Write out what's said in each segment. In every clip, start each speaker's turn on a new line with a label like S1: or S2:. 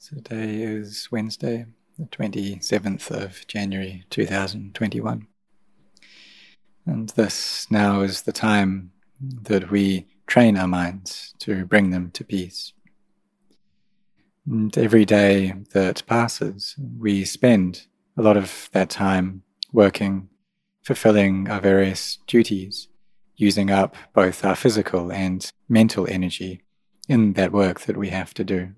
S1: Today is Wednesday, the 27th of January 2021. And this now is the time that we train our minds to bring them to peace. And every day that passes, we spend a lot of that time working, fulfilling our various duties, using up both our physical and mental energy in that work that we have to do.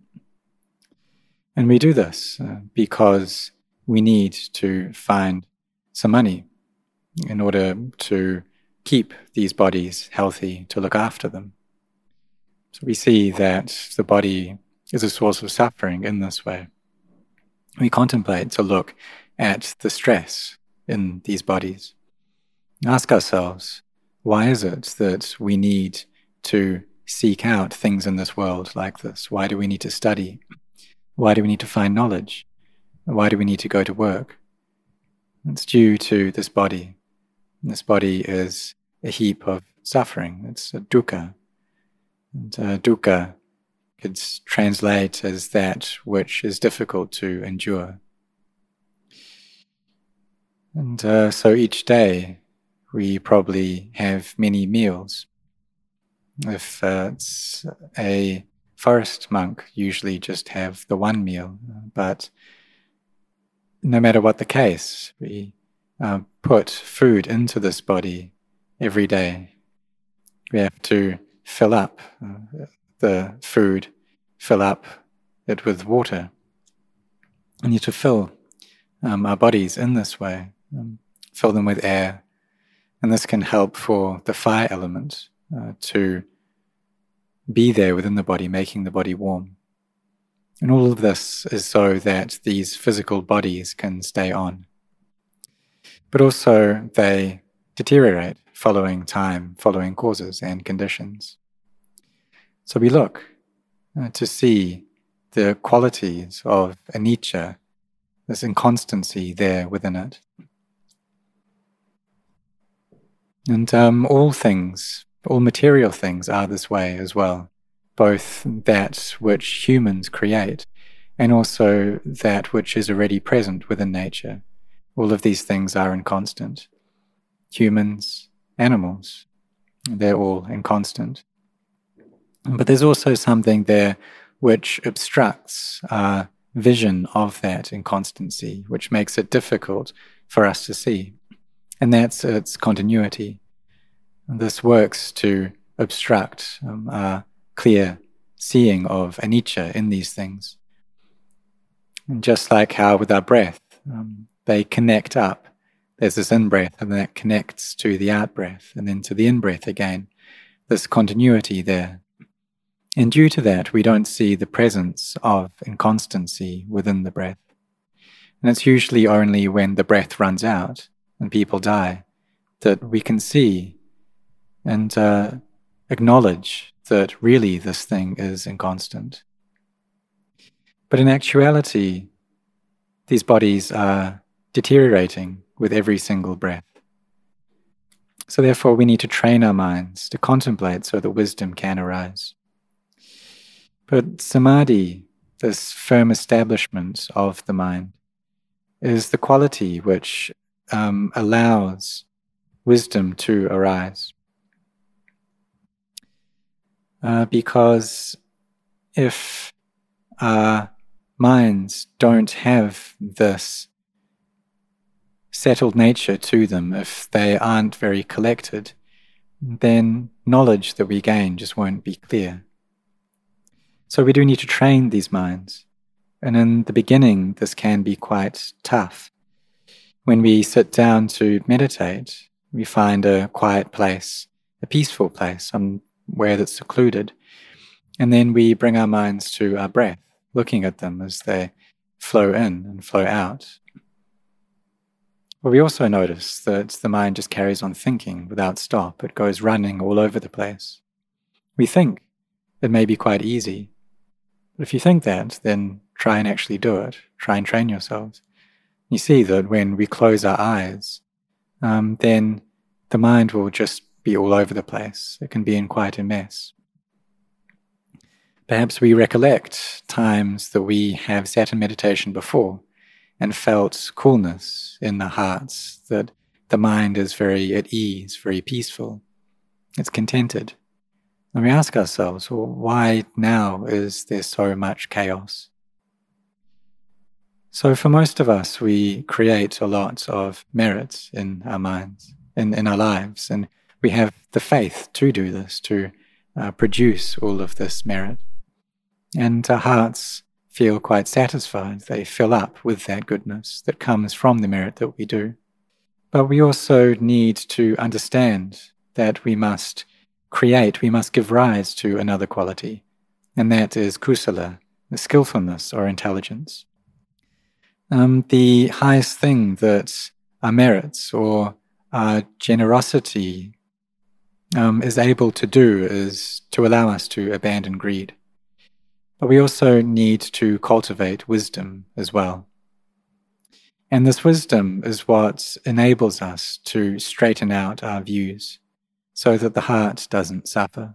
S1: And we do this uh, because we need to find some money in order to keep these bodies healthy, to look after them. So we see that the body is a source of suffering in this way. We contemplate to look at the stress in these bodies. Ask ourselves, why is it that we need to seek out things in this world like this? Why do we need to study? Why do we need to find knowledge? Why do we need to go to work? It's due to this body. This body is a heap of suffering. It's a dukkha. And uh, dukkha could translate as that which is difficult to endure. And uh, so each day we probably have many meals. If uh, it's a forest monk, usually just have the one meal, but no matter what the case, we uh, put food into this body every day. We have to fill up uh, the food, fill up it with water. We need to fill um, our bodies in this way, um, fill them with air, and this can help for the fire element uh, to be there within the body, making the body warm. And all of this is so that these physical bodies can stay on. But also, they deteriorate following time, following causes and conditions. So we look uh, to see the qualities of anicca, this inconstancy there within it. And um, all things, all material things are this way as well, both that which humans create and also that which is already present within nature. All of these things are inconstant. Humans, animals, they're all inconstant. But there's also something there which obstructs our vision of that inconstancy, which makes it difficult for us to see and that's its continuity. And this works to obstruct um, a clear seeing of anicca in these things. And just like how with our breath, um, they connect up. There's this in breath, and that connects to the out breath, and then to the in breath again. This continuity there. And due to that, we don't see the presence of inconstancy within the breath. And it's usually only when the breath runs out and people die, that we can see and uh, acknowledge that really this thing is inconstant. But in actuality, these bodies are deteriorating with every single breath. So, therefore, we need to train our minds to contemplate so that wisdom can arise. But samadhi, this firm establishment of the mind, is the quality which um, allows wisdom to arise. Uh, because if our minds don't have this settled nature to them, if they aren't very collected, then knowledge that we gain just won't be clear. So we do need to train these minds. And in the beginning, this can be quite tough when we sit down to meditate, we find a quiet place, a peaceful place, somewhere that's secluded. And then we bring our minds to our breath, looking at them as they flow in and flow out. But we also notice that the mind just carries on thinking without stop. It goes running all over the place. We think it may be quite easy. But if you think that, then try and actually do it. Try and train yourselves you see that when we close our eyes, um, then the mind will just be all over the place. It can be in quite a mess. Perhaps we recollect times that we have sat in meditation before and felt coolness in the hearts, that the mind is very at ease, very peaceful, it's contented. And we ask ourselves, well, why now is there so much chaos? So, for most of us, we create a lot of merit in our minds, in, in our lives, and we have the faith to do this, to uh, produce all of this merit. And our hearts feel quite satisfied. They fill up with that goodness that comes from the merit that we do. But we also need to understand that we must create, we must give rise to another quality, and that is kusala, the skillfulness or intelligence. Um, the highest thing that our merits or our generosity um, is able to do is to allow us to abandon greed. But we also need to cultivate wisdom as well. And this wisdom is what enables us to straighten out our views so that the heart doesn't suffer.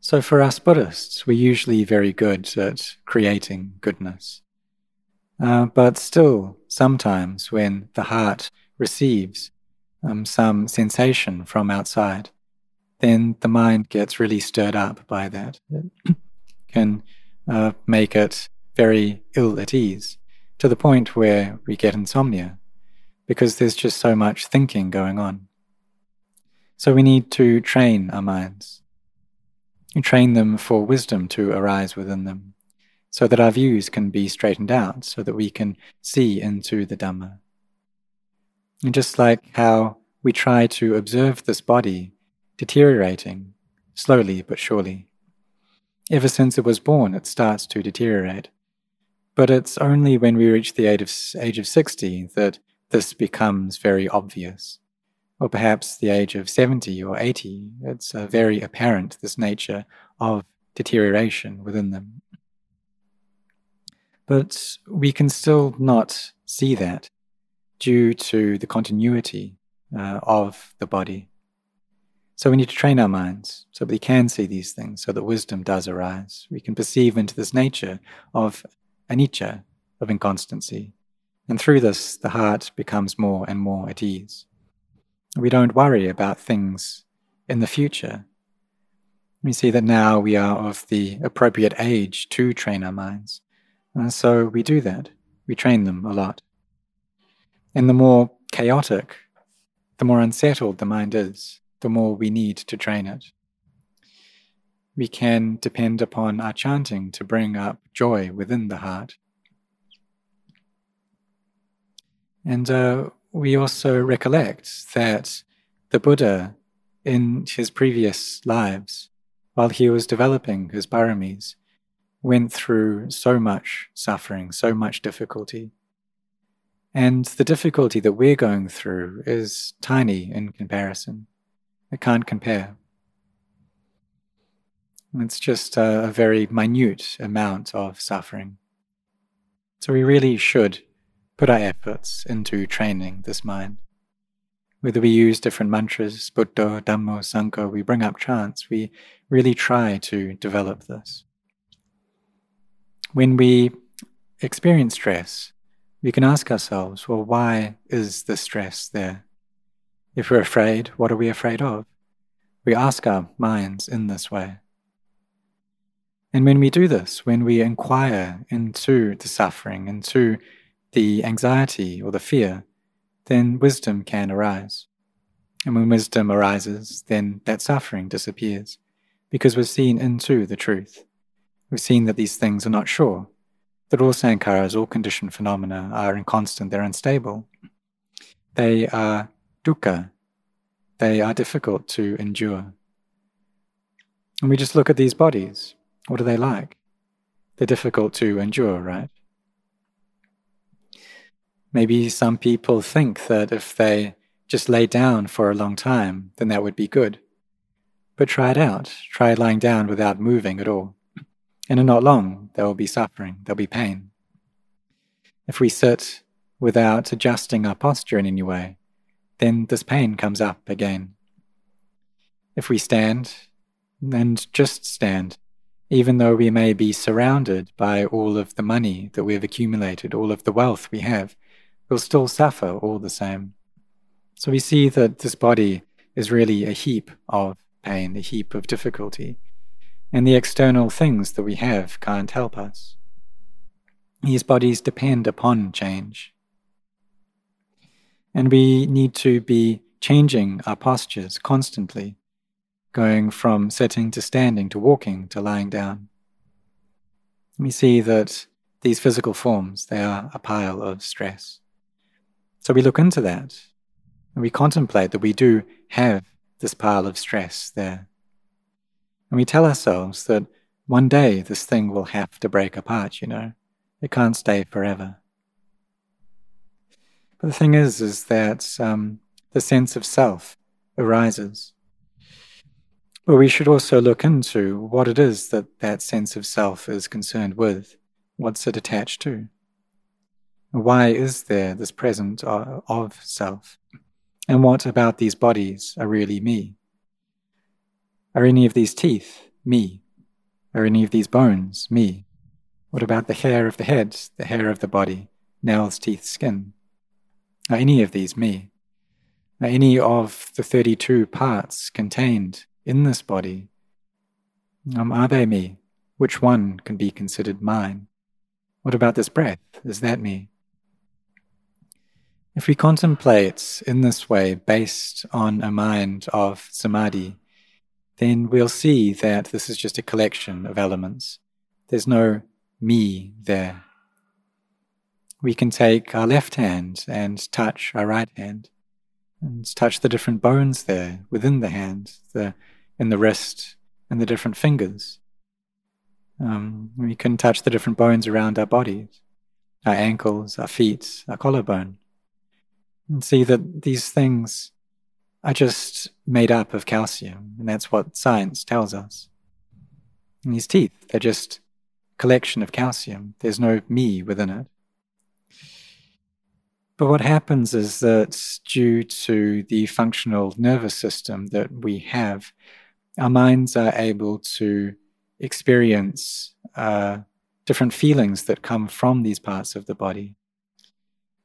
S1: So, for us Buddhists, we're usually very good at creating goodness. Uh, but still, sometimes when the heart receives um, some sensation from outside, then the mind gets really stirred up by that. It can uh, make it very ill at ease to the point where we get insomnia because there's just so much thinking going on. So we need to train our minds, train them for wisdom to arise within them, so that our views can be straightened out, so that we can see into the Dhamma. And just like how we try to observe this body deteriorating slowly but surely. Ever since it was born, it starts to deteriorate. But it's only when we reach the age of, age of 60 that this becomes very obvious. Or perhaps the age of 70 or 80, it's uh, very apparent, this nature of deterioration within them. But we can still not see that due to the continuity uh, of the body. So we need to train our minds so that we can see these things, so that wisdom does arise. We can perceive into this nature of anicca, of inconstancy. And through this, the heart becomes more and more at ease. We don't worry about things in the future. We see that now we are of the appropriate age to train our minds. And so we do that. We train them a lot. And the more chaotic, the more unsettled the mind is, the more we need to train it. We can depend upon our chanting to bring up joy within the heart. And uh, we also recollect that the Buddha, in his previous lives, while he was developing his paramis, went through so much suffering, so much difficulty. And the difficulty that we're going through is tiny in comparison. It can't compare. It's just a, very minute amount of suffering. So we really should put our efforts into training this mind. Whether we use different mantras, Buddha, Dhammo, Sangha, we bring up chants, we really try to develop this. When we experience stress, we can ask ourselves, well, why is the stress there? If we're afraid, what are we afraid of? We ask our minds in this way. And when we do this, when we inquire into the suffering, into the anxiety or the fear, then wisdom can arise. And when wisdom arises, then that suffering disappears because we've seen into the truth. We've seen that these things are not sure, that all sankharas, all conditioned phenomena, are inconstant, they're unstable. They are dukkha, they are difficult to endure. And we just look at these bodies. What are they like? They're difficult to endure, right? Maybe some people think that if they just lay down for a long time, then that would be good. But try it out. Try lying down without moving at all. And in not long, there will be suffering, there'll be pain. If we sit without adjusting our posture in any way, then this pain comes up again. If we stand, and just stand, even though we may be surrounded by all of the money that we have accumulated, all of the wealth we have, we'll still suffer all the same. So we see that this body is really a heap of pain, a heap of difficulty, and the external things that we have can't help us. These bodies depend upon change. And we need to be changing our postures constantly going from sitting to standing to walking to lying down. We see that these physical forms, they are a pile of stress. So we look into that and we contemplate that we do have this pile of stress there. And we tell ourselves that one day this thing will have to break apart, you know. It can't stay forever. But the thing is, is that um, the sense of self arises. But we should also look into what it is that that sense of self is concerned with. What's it attached to? Why is there this present of self? And what about these bodies are really me? Are any of these teeth me? Are any of these bones me? What about the hair of the head, the hair of the body, nails, teeth, skin? Are any of these me? Are any of the 32 parts contained in this body? Um, are they me? Which one can be considered mine? What about this breath? Is that me? If we contemplate in this way based on a mind of samadhi, then we'll see that this is just a collection of elements. There's no me there. We can take our left hand and touch our right hand and touch the different bones there within the hand, the in the wrist and the different fingers. Um, we can touch the different bones around our bodies, our ankles, our feet, our collarbone, and see that these things are just made up of calcium, and that's what science tells us. And these teeth, they're just collection of calcium. There's no me within it. But what happens is that due to the functional nervous system that we have, our minds are able to experience uh, different feelings that come from these parts of the body.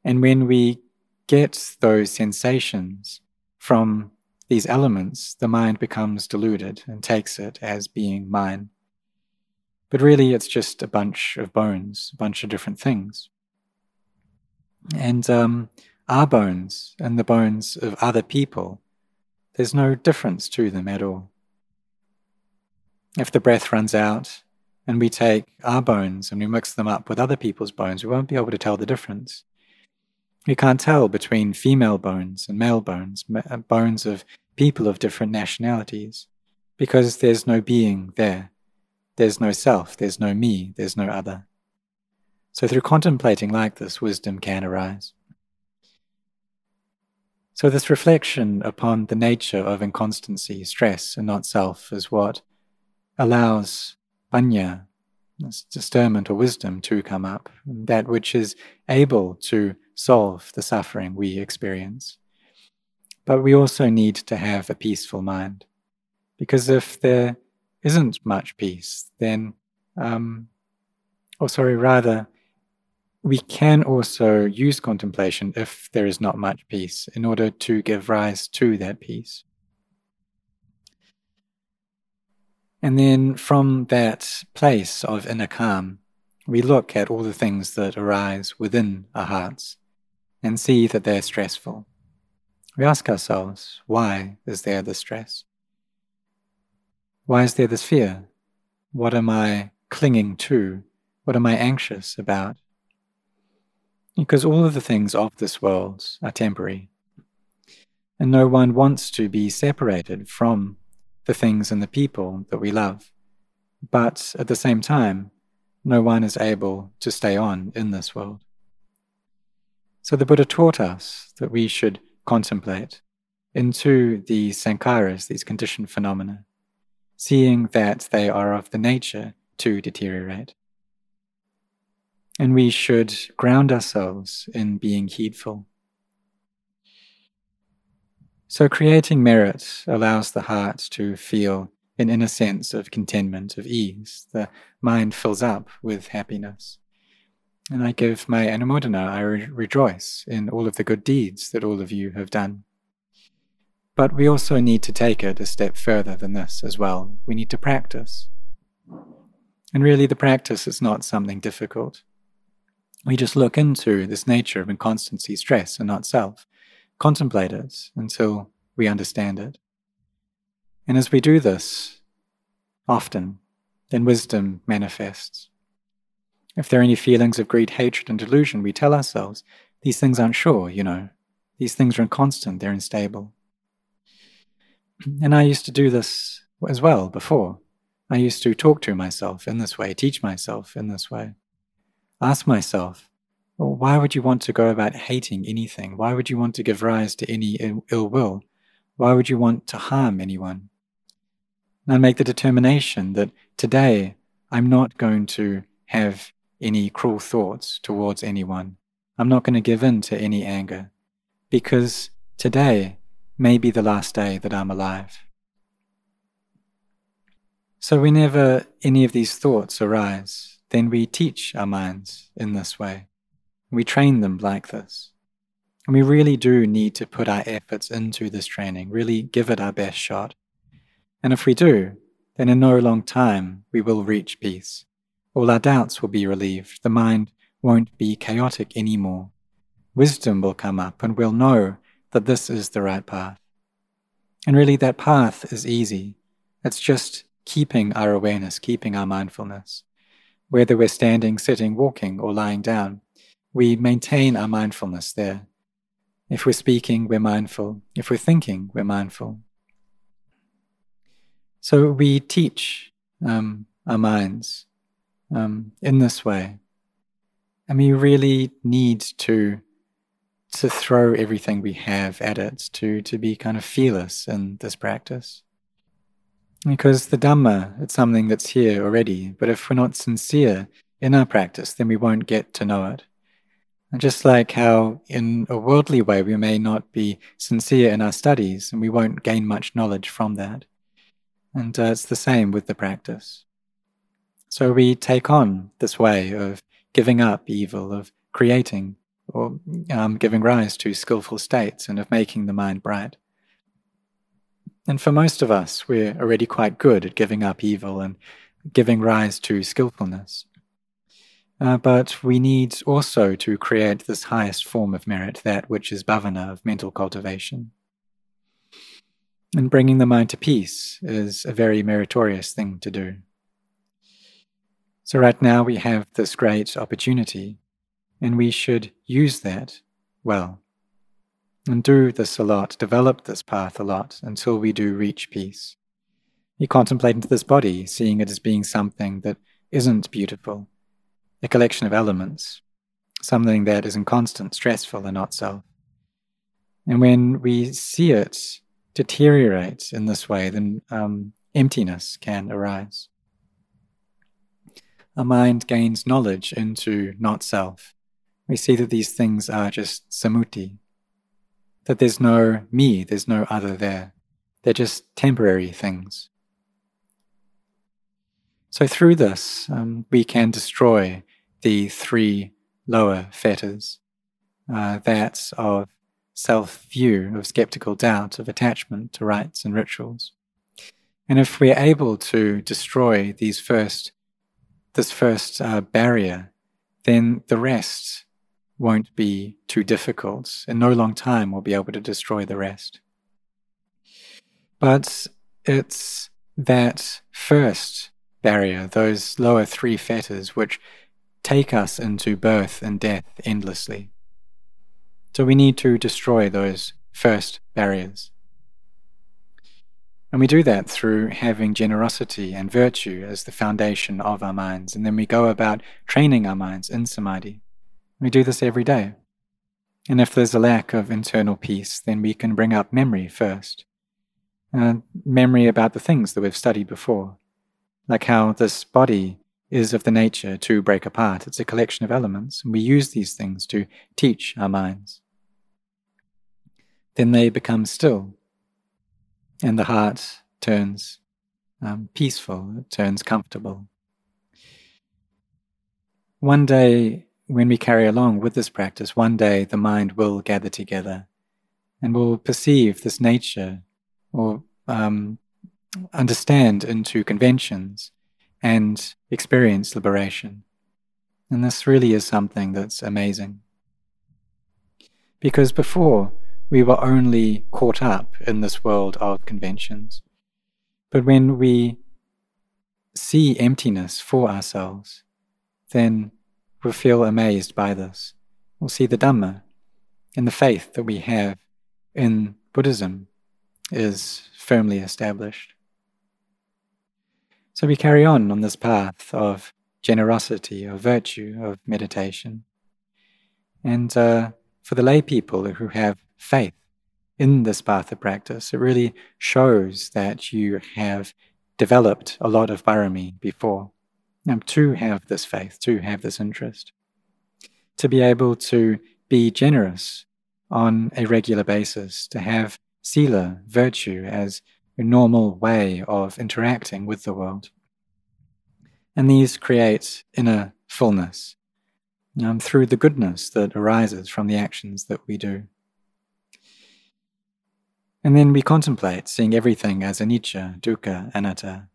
S1: And when we get those sensations from these elements, the mind becomes deluded and takes it as being mine. But really, it's just a bunch of bones, a bunch of different things. And um, our bones and the bones of other people, there's no difference to them at all. If the breath runs out and we take our bones and we mix them up with other people's bones, we won't be able to tell the difference. We can't tell between female bones and male bones, uh, bones of people of different nationalities, because there's no being there. There's no self, there's no me, there's no other. So, through contemplating like this, wisdom can arise. So, this reflection upon the nature of inconstancy, stress, and not self is what allows panya, discernment or wisdom, to come up, that which is able to solve the suffering we experience. But we also need to have a peaceful mind, because if there isn't much peace, then, um, or sorry, rather, we can also use contemplation if there is not much peace in order to give rise to that peace. And then from that place of inner calm, we look at all the things that arise within our hearts and see that they're stressful. We ask ourselves, why is there this stress? Why is there this fear? What am I clinging to? What am I anxious about? Because all of the things of this world are temporary. And no one wants to be separated from the things and the people that we love. But at the same time, no one is able to stay on in this world. So the Buddha taught us that we should contemplate into these sankharas, these conditioned phenomena, seeing that they are of the nature to deteriorate. And we should ground ourselves in being heedful so, creating merit allows the heart to feel an inner sense of contentment, of ease. The mind fills up with happiness. And I give my anumodana, I re- rejoice in all of the good deeds that all of you have done. But we also need to take it a step further than this as well. We need to practice. And really, the practice is not something difficult. We just look into this nature of inconstancy, stress, and not self, contemplate it until we understand it. And as we do this often, then wisdom manifests. If there are any feelings of greed, hatred, and delusion, we tell ourselves, these things aren't sure, you know. These things are inconstant, they're unstable. And I used to do this as well before. I used to talk to myself in this way, teach myself in this way. Ask myself, well, why would you want to go about hating anything? Why would you want to give rise to any Ill, will? Why would you want to harm anyone? And I make the determination that today I'm not going to have any cruel thoughts towards anyone. I'm not going to give in to any anger because today may be the last day that I'm alive. So, whenever any of these thoughts arise, then we teach our minds in this way. We train them like this. And we really do need to put our efforts into this training, really give it our best shot. And if we do, then in no long time we will reach peace. All our doubts will be relieved. The mind won't be chaotic anymore. Wisdom will come up and we'll know that this is the right path. And really, that path is easy. It's just keeping our awareness, keeping our mindfulness. Whether we're standing, sitting, walking, or lying down, we maintain our mindfulness there. If we're speaking, we're mindful. If we're thinking, we're mindful. So we teach um, our minds um, in this way. And we really need to to throw everything we have at it, to, to be kind of fearless in this practice. Because the Dhamma, it's something that's here already, but if we're not sincere in our practice, then we won't get to know it. And just like how, in a worldly way, we may not be sincere in our studies and we won't gain much knowledge from that. And uh, it's the same with the practice. So we take on this way of giving up evil, of creating or um, giving rise to skillful states and of making the mind bright. And for most of us, we're already quite good at giving up evil and giving rise to skillfulness. Uh, but we need also to create this highest form of merit, that which is bhavana, of mental cultivation. And bringing the mind to peace is a very meritorious thing to do. So, right now, we have this great opportunity and we should use that well. And do this a lot, develop this path a lot until we do reach peace. You contemplate into this body, seeing it as being something that isn't beautiful, a collection of elements, something that is inconstant, stressful, and not self. And when we see it deteriorate in this way, then um, emptiness can arise. Our mind gains knowledge into not self, we see that these things are just samuti, that there's no me, there's no other there. They're just temporary things. So, through this, um, we can destroy the three lower fetters uh, that of self view, of skeptical doubt, of attachment to rites and rituals. And if we're able to destroy these first, this first uh, barrier, then the rest won't be too difficult. In no long time, we'll be able to destroy the rest. But it's that first barrier, those lower three fetters, which take us into birth and death endlessly. So we need to destroy those first barriers. And we do that through having generosity and virtue as the foundation of our minds. And then we go about training our minds in samadhi. We do this every day. And if there's a lack of internal peace, then we can bring up memory first. Uh, memory about the things that we've studied before, like how this body is of the nature to break apart. It's a collection of elements, and we use these things to teach our minds. Then they become still, and the heart turns um, peaceful, it turns comfortable. One day, when we carry along with this practice, one day the mind will gather together and will perceive this nature or um, understand into conventions and experience liberation. And this really is something that's amazing. Because before, we were only caught up in this world of conventions. But when we see emptiness for ourselves, then we'll feel amazed by this. We'll see the Dhamma, and the faith that we have in Buddhism is firmly established. So we carry on on this path of generosity, of virtue, of meditation. And uh, for the lay people who have faith in this path of practice, it really shows that you have developed a lot of barami before. Now, to have this faith, to have this interest, to be able to be generous on a regular basis, to have sila, virtue, as a normal way of interacting with the world. And these create inner fullness um, through the goodness that arises from the actions that we do. And then we contemplate seeing everything as anicca, dukkha, anatta.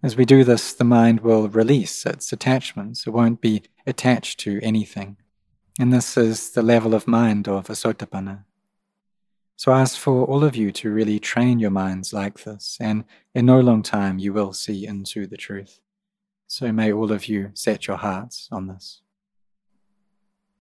S1: As we do this, the mind will release its attachments. It won't be attached to anything. And this is the level of mind of a sotapanna. So I ask for all of you to really train your minds like this, and in no long time you will see into the truth. So may all of you set your hearts on this.